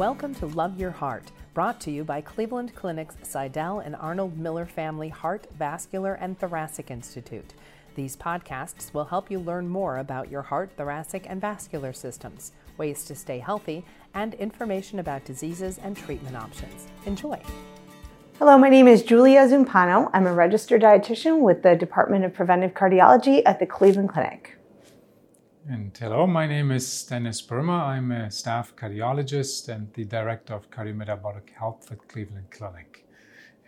Welcome to Love Your Heart, brought to you by Cleveland Clinic's Sydell and Arnold Miller Family Heart, Vascular, and Thoracic Institute. These podcasts will help you learn more about your heart, thoracic, and vascular systems, ways to stay healthy, and information about diseases and treatment options. Enjoy. Hello, my name is Julia Zumpano. I'm a registered dietitian with the Department of Preventive Cardiology at the Cleveland Clinic. And hello, my name is Dennis Bruemmer. I'm a staff cardiologist and the director of cardiometabolic health at Cleveland Clinic.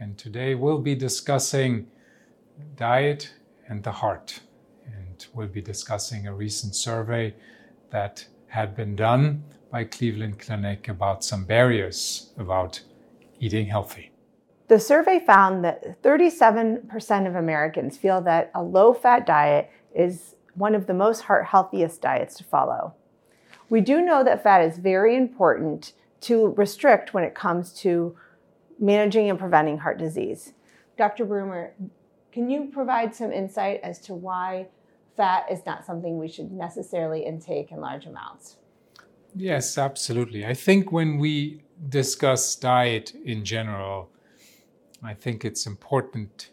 And today we'll be discussing diet and the heart. And we'll be discussing a recent survey that had been done by Cleveland Clinic about some barriers about eating healthy. The survey found that 37% of Americans feel that a low fat diet is one of the most heart healthiest diets to follow. We do know that fat is very important to restrict when it comes to managing and preventing heart disease. Dr. Bruemmer, can you provide some insight as to why fat is not something we should necessarily intake in large amounts? Yes, absolutely. I think when we discuss diet in general, I think it's important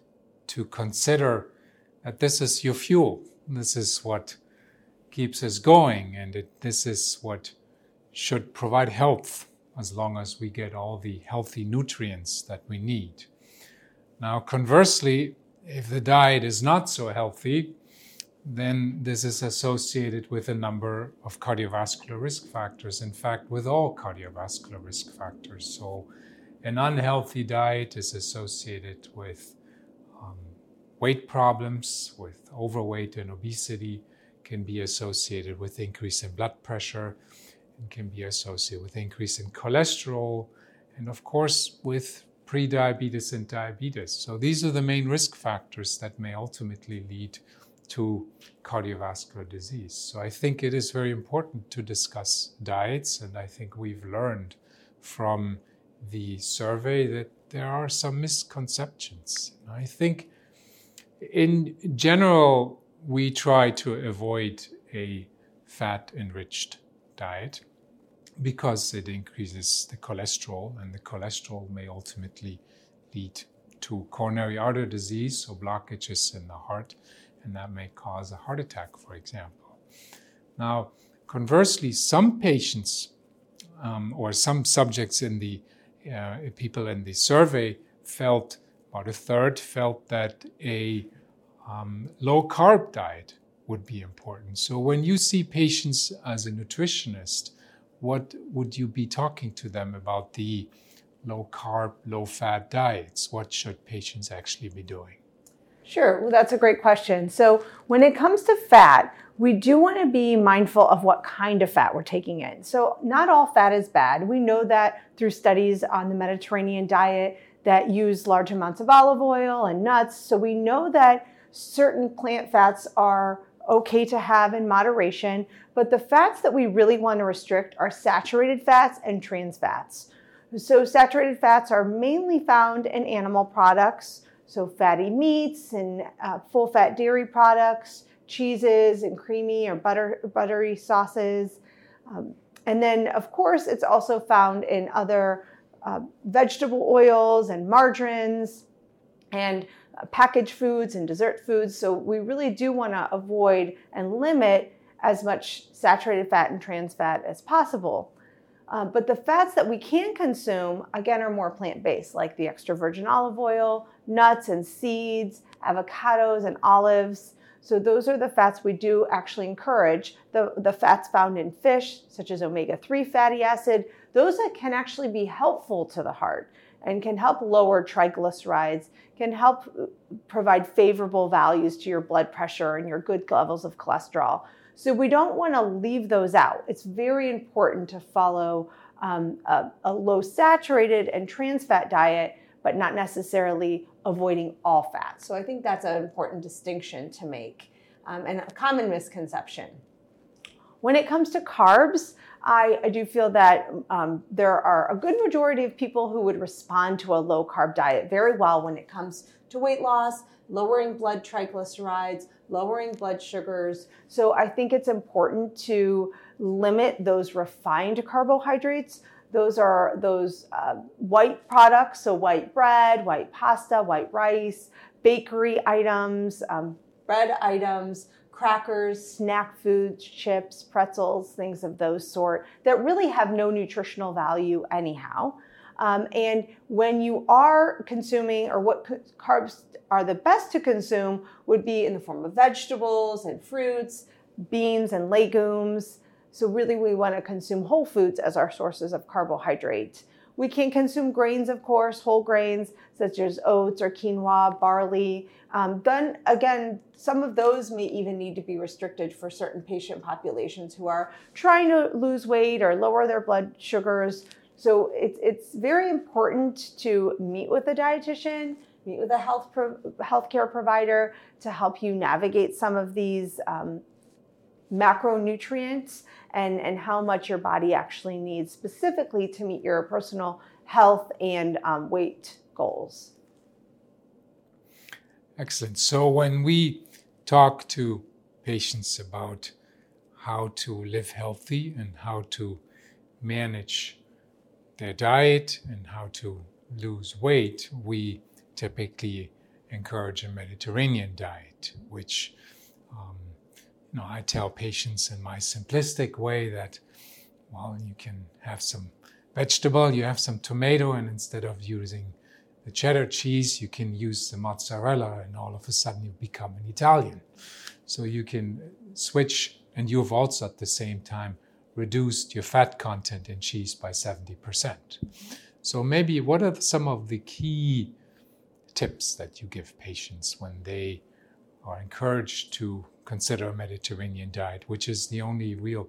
to consider that this is your fuel. This is what keeps us going, and it, this is what should provide health as long as we get all the healthy nutrients that we need. Now, conversely, if the diet is not so healthy, then this is associated with a number of cardiovascular risk factors. In fact, with all cardiovascular risk factors. So, an unhealthy diet is associated with weight problems with overweight and obesity can be associated with increase in blood pressure and can be associated with increase in cholesterol and of course with prediabetes and diabetes. So these are the main risk factors that may ultimately lead to cardiovascular disease. So I think it is very important to discuss diets and I think we've learned from the survey that there are some misconceptions. I think in general, we try to avoid a fat enriched diet because it increases the cholesterol, and the cholesterol may ultimately lead to coronary artery disease, so blockages in the heart, and that may cause a heart attack, for example. Now, conversely, some patients um, or some subjects in the uh, people in the survey felt about a third felt that a um, low carb diet would be important. So, when you see patients as a nutritionist, what would you be talking to them about the low carb, low fat diets? What should patients actually be doing? Sure, well, that's a great question. So, when it comes to fat, we do want to be mindful of what kind of fat we're taking in. So, not all fat is bad. We know that through studies on the Mediterranean diet that use large amounts of olive oil and nuts. So we know that certain plant fats are okay to have in moderation, but the fats that we really want to restrict are saturated fats and trans fats. So saturated fats are mainly found in animal products, so fatty meats and uh, full fat dairy products, cheeses and creamy or butter, buttery sauces. Um, and then, of course, it's also found in other uh, vegetable oils and margarines and uh, packaged foods and dessert foods. So we really do want to avoid and limit as much saturated fat and trans fat as possible. Uh, but the fats that we can consume, again, are more plant based, like the extra virgin olive oil, nuts and seeds, avocados and olives. So, those are the fats we do actually encourage. The, the fats found in fish, such as omega 3 fatty acid, those that can actually be helpful to the heart and can help lower triglycerides, can help uh, provide favorable values to your blood pressure and your good levels of cholesterol. So we don't want to leave those out. It's very important to follow um, a, a low saturated and trans fat diet, but not necessarily avoiding all fats. So I think that's an important distinction to make um, and a common misconception. When it comes to carbs, I, I do feel that um, there are a good majority of people who would respond to a low carb diet very well when it comes to weight loss, lowering blood triglycerides, lowering blood sugars. So I think it's important to limit those refined carbohydrates those are those uh, white products, so white bread, white pasta, white rice, bakery items, um, bread items, crackers, snack foods, chips, pretzels, things of those sort that really have no nutritional value anyhow. Um, and when you are consuming, or what carbs are the best to consume, would be in the form of vegetables and fruits, beans and legumes. So, really, we want to consume whole foods as our sources of carbohydrate. We can consume grains, of course, whole grains such as oats or quinoa, barley. Um, then again, some of those may even need to be restricted for certain patient populations who are trying to lose weight or lower their blood sugars. So it's, it's very important to meet with a dietitian, meet with a health pro- healthcare provider to help you navigate some of these um, macronutrients and, and how much your body actually needs specifically to meet your personal health and um, weight goals. Excellent. So when we talk to patients about how to live healthy and how to manage their diet and how to lose weight, we typically encourage a Mediterranean diet, which um, you know, I tell patients in my simplistic way that, well, you can have some vegetable, you have some tomato, and instead of using the cheddar cheese, you can use the mozzarella, and all of a sudden you become an Italian. So you can switch, and you've also at the same time reduced your fat content in cheese by 70%. So maybe what are some of the key tips that you give patients when they are encouraged to consider a Mediterranean diet, which is the only real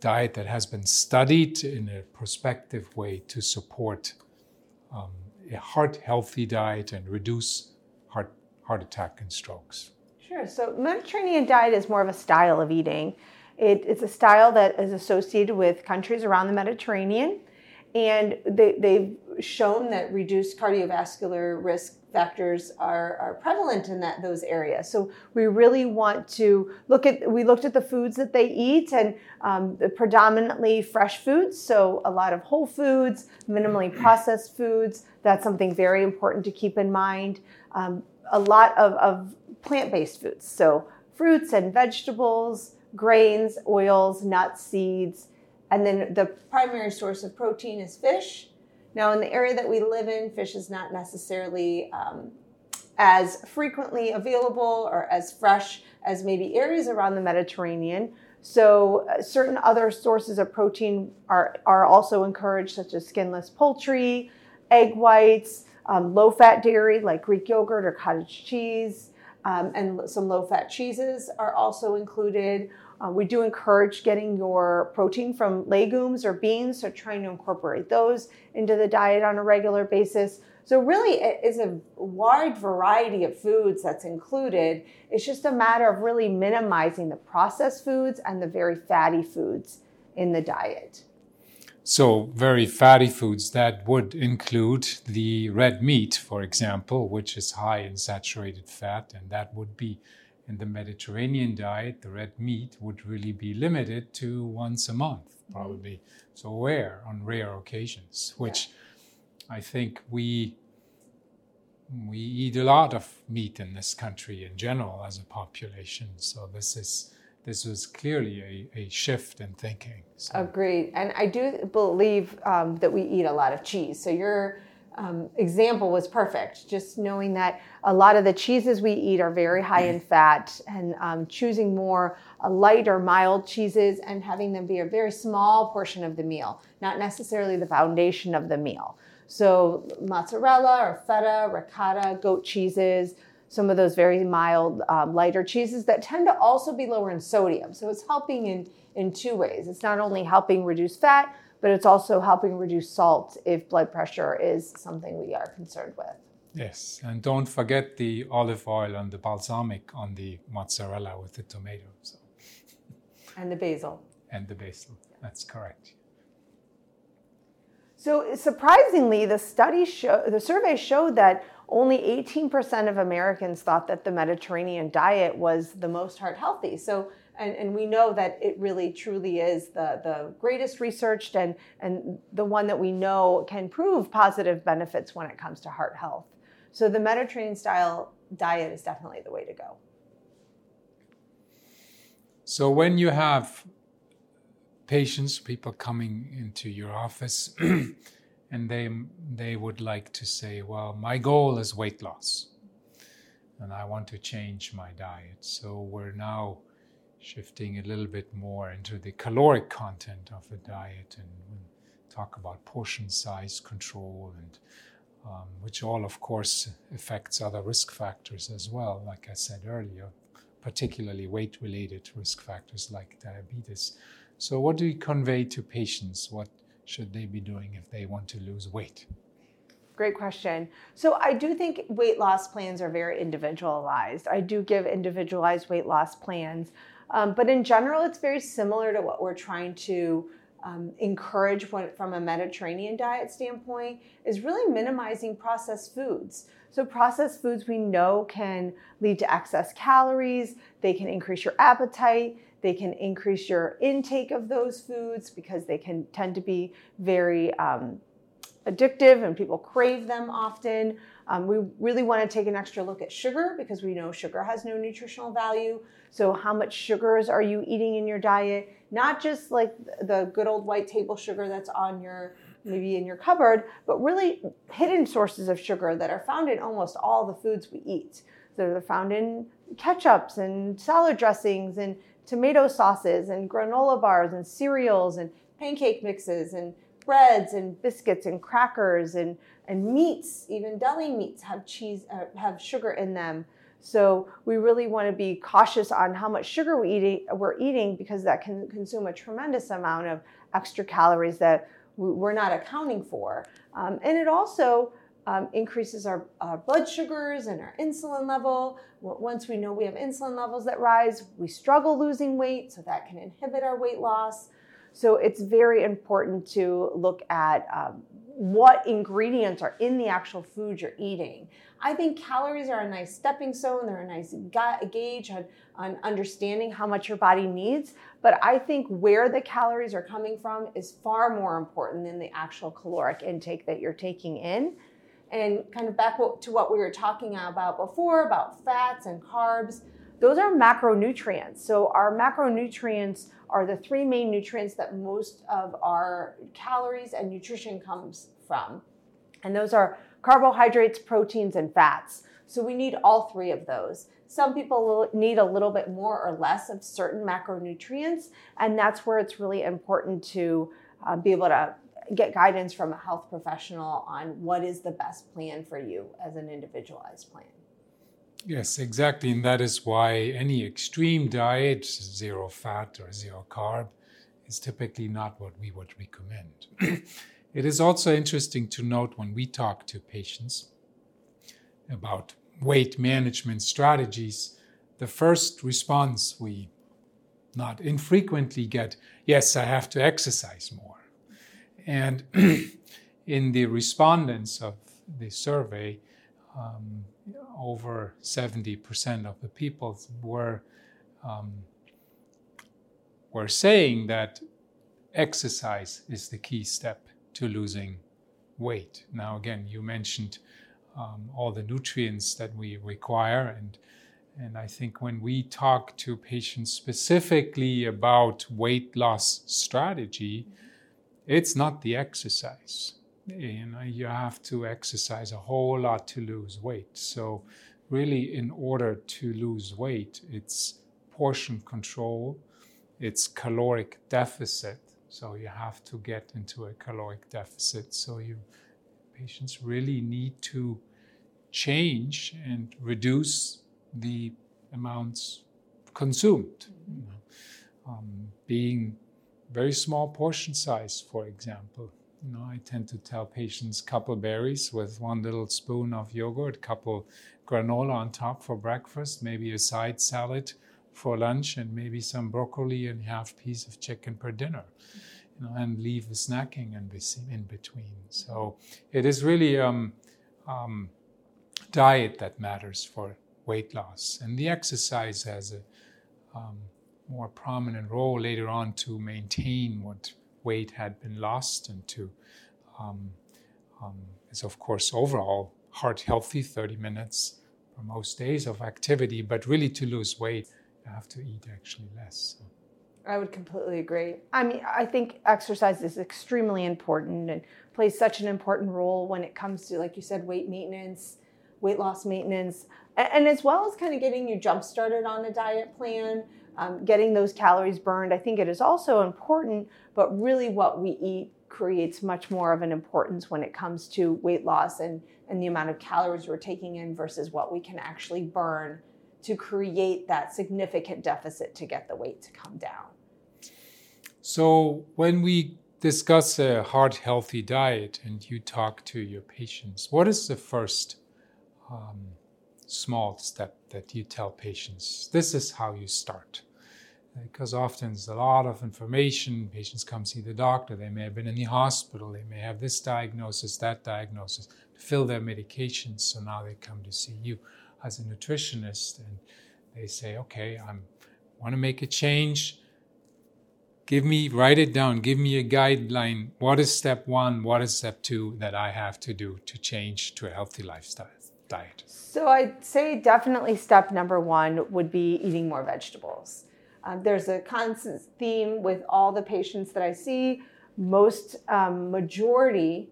diet that has been studied in a prospective way to support um, a heart healthy diet and reduce heart, heart attack and strokes. Sure. So, Mediterranean diet is more of a style of eating. It, it's a style that is associated with countries around the Mediterranean, and they, they've shown that reduced cardiovascular risk factors are, are prevalent in that those areas. So we really want to look at we looked at the foods that they eat and um, predominantly fresh foods. So a lot of whole foods, minimally processed foods. That's something very important to keep in mind. Um, a lot of, of plant-based foods. So fruits and vegetables, grains, oils, nuts, seeds. And then the primary source of protein is fish now, in the area that we live in, fish is not necessarily um, as frequently available or as fresh as maybe areas around the Mediterranean. So, uh, certain other sources of protein are, are also encouraged, such as skinless poultry, egg whites, um, low fat dairy like Greek yogurt or cottage cheese, um, and some low fat cheeses are also included. Uh, we do encourage getting your protein from legumes or beans, so trying to incorporate those into the diet on a regular basis. So, really, it is a wide variety of foods that's included. It's just a matter of really minimizing the processed foods and the very fatty foods in the diet. So, very fatty foods that would include the red meat, for example, which is high in saturated fat, and that would be in the Mediterranean diet, the red meat would really be limited to once a month, mm-hmm. probably. Mm-hmm. So rare, on rare occasions, which yeah. I think we we eat a lot of meat in this country in general as a population. So this is this was clearly a, a shift in thinking. So. Agreed, and I do believe um, that we eat a lot of cheese. So you're um, example was perfect. Just knowing that a lot of the cheeses we eat are very high in fat, and um, choosing more uh, light or mild cheeses and having them be a very small portion of the meal, not necessarily the foundation of the meal. So, mozzarella or feta, ricotta, goat cheeses, some of those very mild, um, lighter cheeses that tend to also be lower in sodium. So, it's helping in, in two ways. It's not only helping reduce fat, but it's also helping reduce salt if blood pressure is something we are concerned with. Yes, and don't forget the olive oil and the balsamic on the mozzarella with the tomatoes. And the basil. And the basil, that's correct. So surprisingly, the study show, the survey showed that only 18% of Americans thought that the Mediterranean diet was the most heart healthy. So And, and we know that it really truly is the, the greatest researched and, and the one that we know can prove positive benefits when it comes to heart health. So the Mediterranean style diet is definitely the way to go. So when you have patients, people coming into your office, and they they would like to say, "Well, my goal is weight loss, and I want to change my diet." So we're now shifting a little bit more into the caloric content of the diet and talk about portion size control and um, which all, of course, affects other risk factors as well, like I said earlier, particularly weight related risk factors like diabetes. So, what do you convey to patients? What should they be doing if they want to lose weight? Great question. So, I do think weight loss plans are very individualized. I do give individualized weight loss plans, um, but in general, it's very similar to what we're trying to um, encourage from a Mediterranean diet standpoint is really minimizing processed foods. So, processed foods we know can lead to excess calories, they can increase your appetite, they can increase your intake of those foods because they can tend to be very um, addictive and people crave them often. Um, we really want to take an extra look at sugar because we know sugar has no nutritional value. So, how much sugars are you eating in your diet? Not just like the good old white table sugar that's on your maybe in your cupboard, but really hidden sources of sugar that are found in almost all the foods we eat. So, they're found in ketchups and salad dressings and tomato sauces and granola bars and cereals and pancake mixes and breads and biscuits and crackers and, and meats, even deli meats have cheese, uh, have sugar in them. So we really want to be cautious on how much sugar we eat, we're eating because that can consume a tremendous amount of extra calories that we're not accounting for. Um, and it also um, increases our, our, blood sugars and our insulin level. Once we know we have insulin levels that rise, we struggle losing weight, so that can inhibit our weight loss. So it's very important to look at um, what ingredients are in the actual food you're eating. I think calories are a nice stepping stone, they're a nice gauge on, on understanding how much your body needs. But I think where the calories are coming from is far more important than the actual caloric intake that you're taking in. And kind of back to what we were talking about before about fats and carbs, those are macronutrients. So, our macronutrients are the three main nutrients that most of our calories and nutrition comes from. And those are carbohydrates, proteins, and fats. So we need all three of those. Some people need a little bit more or less of certain macronutrients, and that's where it's really important to uh, be able to get guidance from a health professional on what is the best plan for you as an individualized plan. Yes, exactly. And that is why any extreme diet, zero fat or zero carb, is typically not what we would recommend. it is also interesting to note when we talk to patients about weight management strategies, the first response we not infrequently get yes, I have to exercise more. And in the respondents of the survey, um, over 70% of the people were, um, were saying that exercise is the key step to losing weight. Now, again, you mentioned um, all the nutrients that we require, and, and I think when we talk to patients specifically about weight loss strategy, it's not the exercise you know you have to exercise a whole lot to lose weight. So really in order to lose weight it's portion control it's caloric deficit. So you have to get into a caloric deficit. So you patients really need to change and reduce the amounts consumed. Know, um, being very small portion size for example you know, I tend to tell patients couple berries with one little spoon of yogurt, couple granola on top for breakfast, maybe a side salad for lunch, and maybe some broccoli and half piece of chicken per dinner. You know, and leave the snacking in, between. So it is really um, um, diet that matters for weight loss, and the exercise has a um, more prominent role later on to maintain what weight had been lost and to um, um, is of course overall heart healthy 30 minutes for most days of activity but really to lose weight you have to eat actually less so. I would completely agree. I mean, I think exercise is extremely important and plays such an important role when it comes to, like you said, weight maintenance, weight loss maintenance, and, as well as kind of getting you jump started on a diet plan, um, getting those calories burned. I think it is also important, but really what we eat creates much more of an importance when it comes to weight loss and, and the amount of calories we're taking in versus what we can actually burn to create that significant deficit to get the weight to come down. So, when we discuss a heart healthy diet and you talk to your patients, what is the first um, small step that you tell patients? This is how you start. Uh, because often there's a lot of information. Patients come see the doctor. They may have been in the hospital. They may have this diagnosis, that diagnosis, to fill their medications. So now they come to see you as a nutritionist and they say, okay, I want to make a change. Give me, write it down, give me a guideline. What is step one? What is step two that I have to do to change to a healthy lifestyle diet? So I'd say definitely step number one would be eating more vegetables. Um, there's a constant theme with all the patients that I see. Most um, majority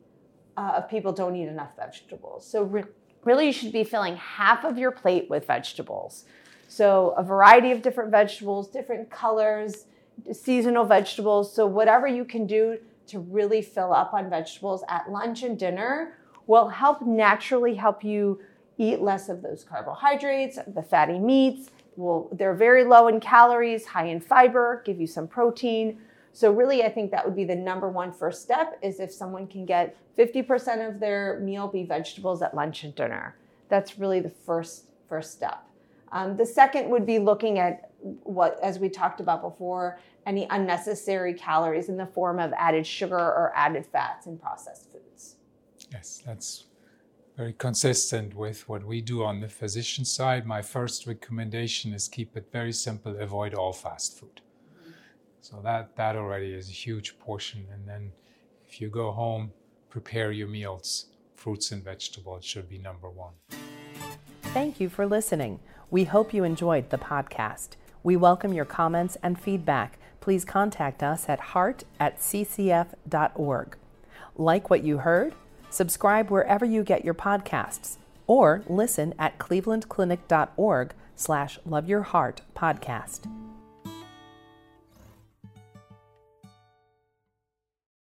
uh, of people don't eat enough vegetables. So re- really you should be filling half of your plate with vegetables. So, a variety of different vegetables, different colors, seasonal vegetables. So, whatever you can do to really fill up on vegetables at lunch and dinner will help naturally help you eat less of those carbohydrates, the fatty meats. Will they're very low in calories, high in fiber, give you some protein. So really, I think that would be the number one first step is if someone can get 50% of their meal be vegetables at lunch and dinner. That's really the first first step. Um, the second would be looking at what, as we talked about before, any unnecessary calories in the form of added sugar or added fats in processed foods. Yes, that's very consistent with what we do on the physician side. My first recommendation is keep it very simple, avoid all fast food. So that, that already is a huge portion. And then if you go home, prepare your meals. Fruits and vegetables should be number one. Thank you for listening. We hope you enjoyed the podcast. We welcome your comments and feedback. Please contact us at heart at ccf.org. Like what you heard? Subscribe wherever you get your podcasts or listen at clevelandclinic.org slash love your heart podcast.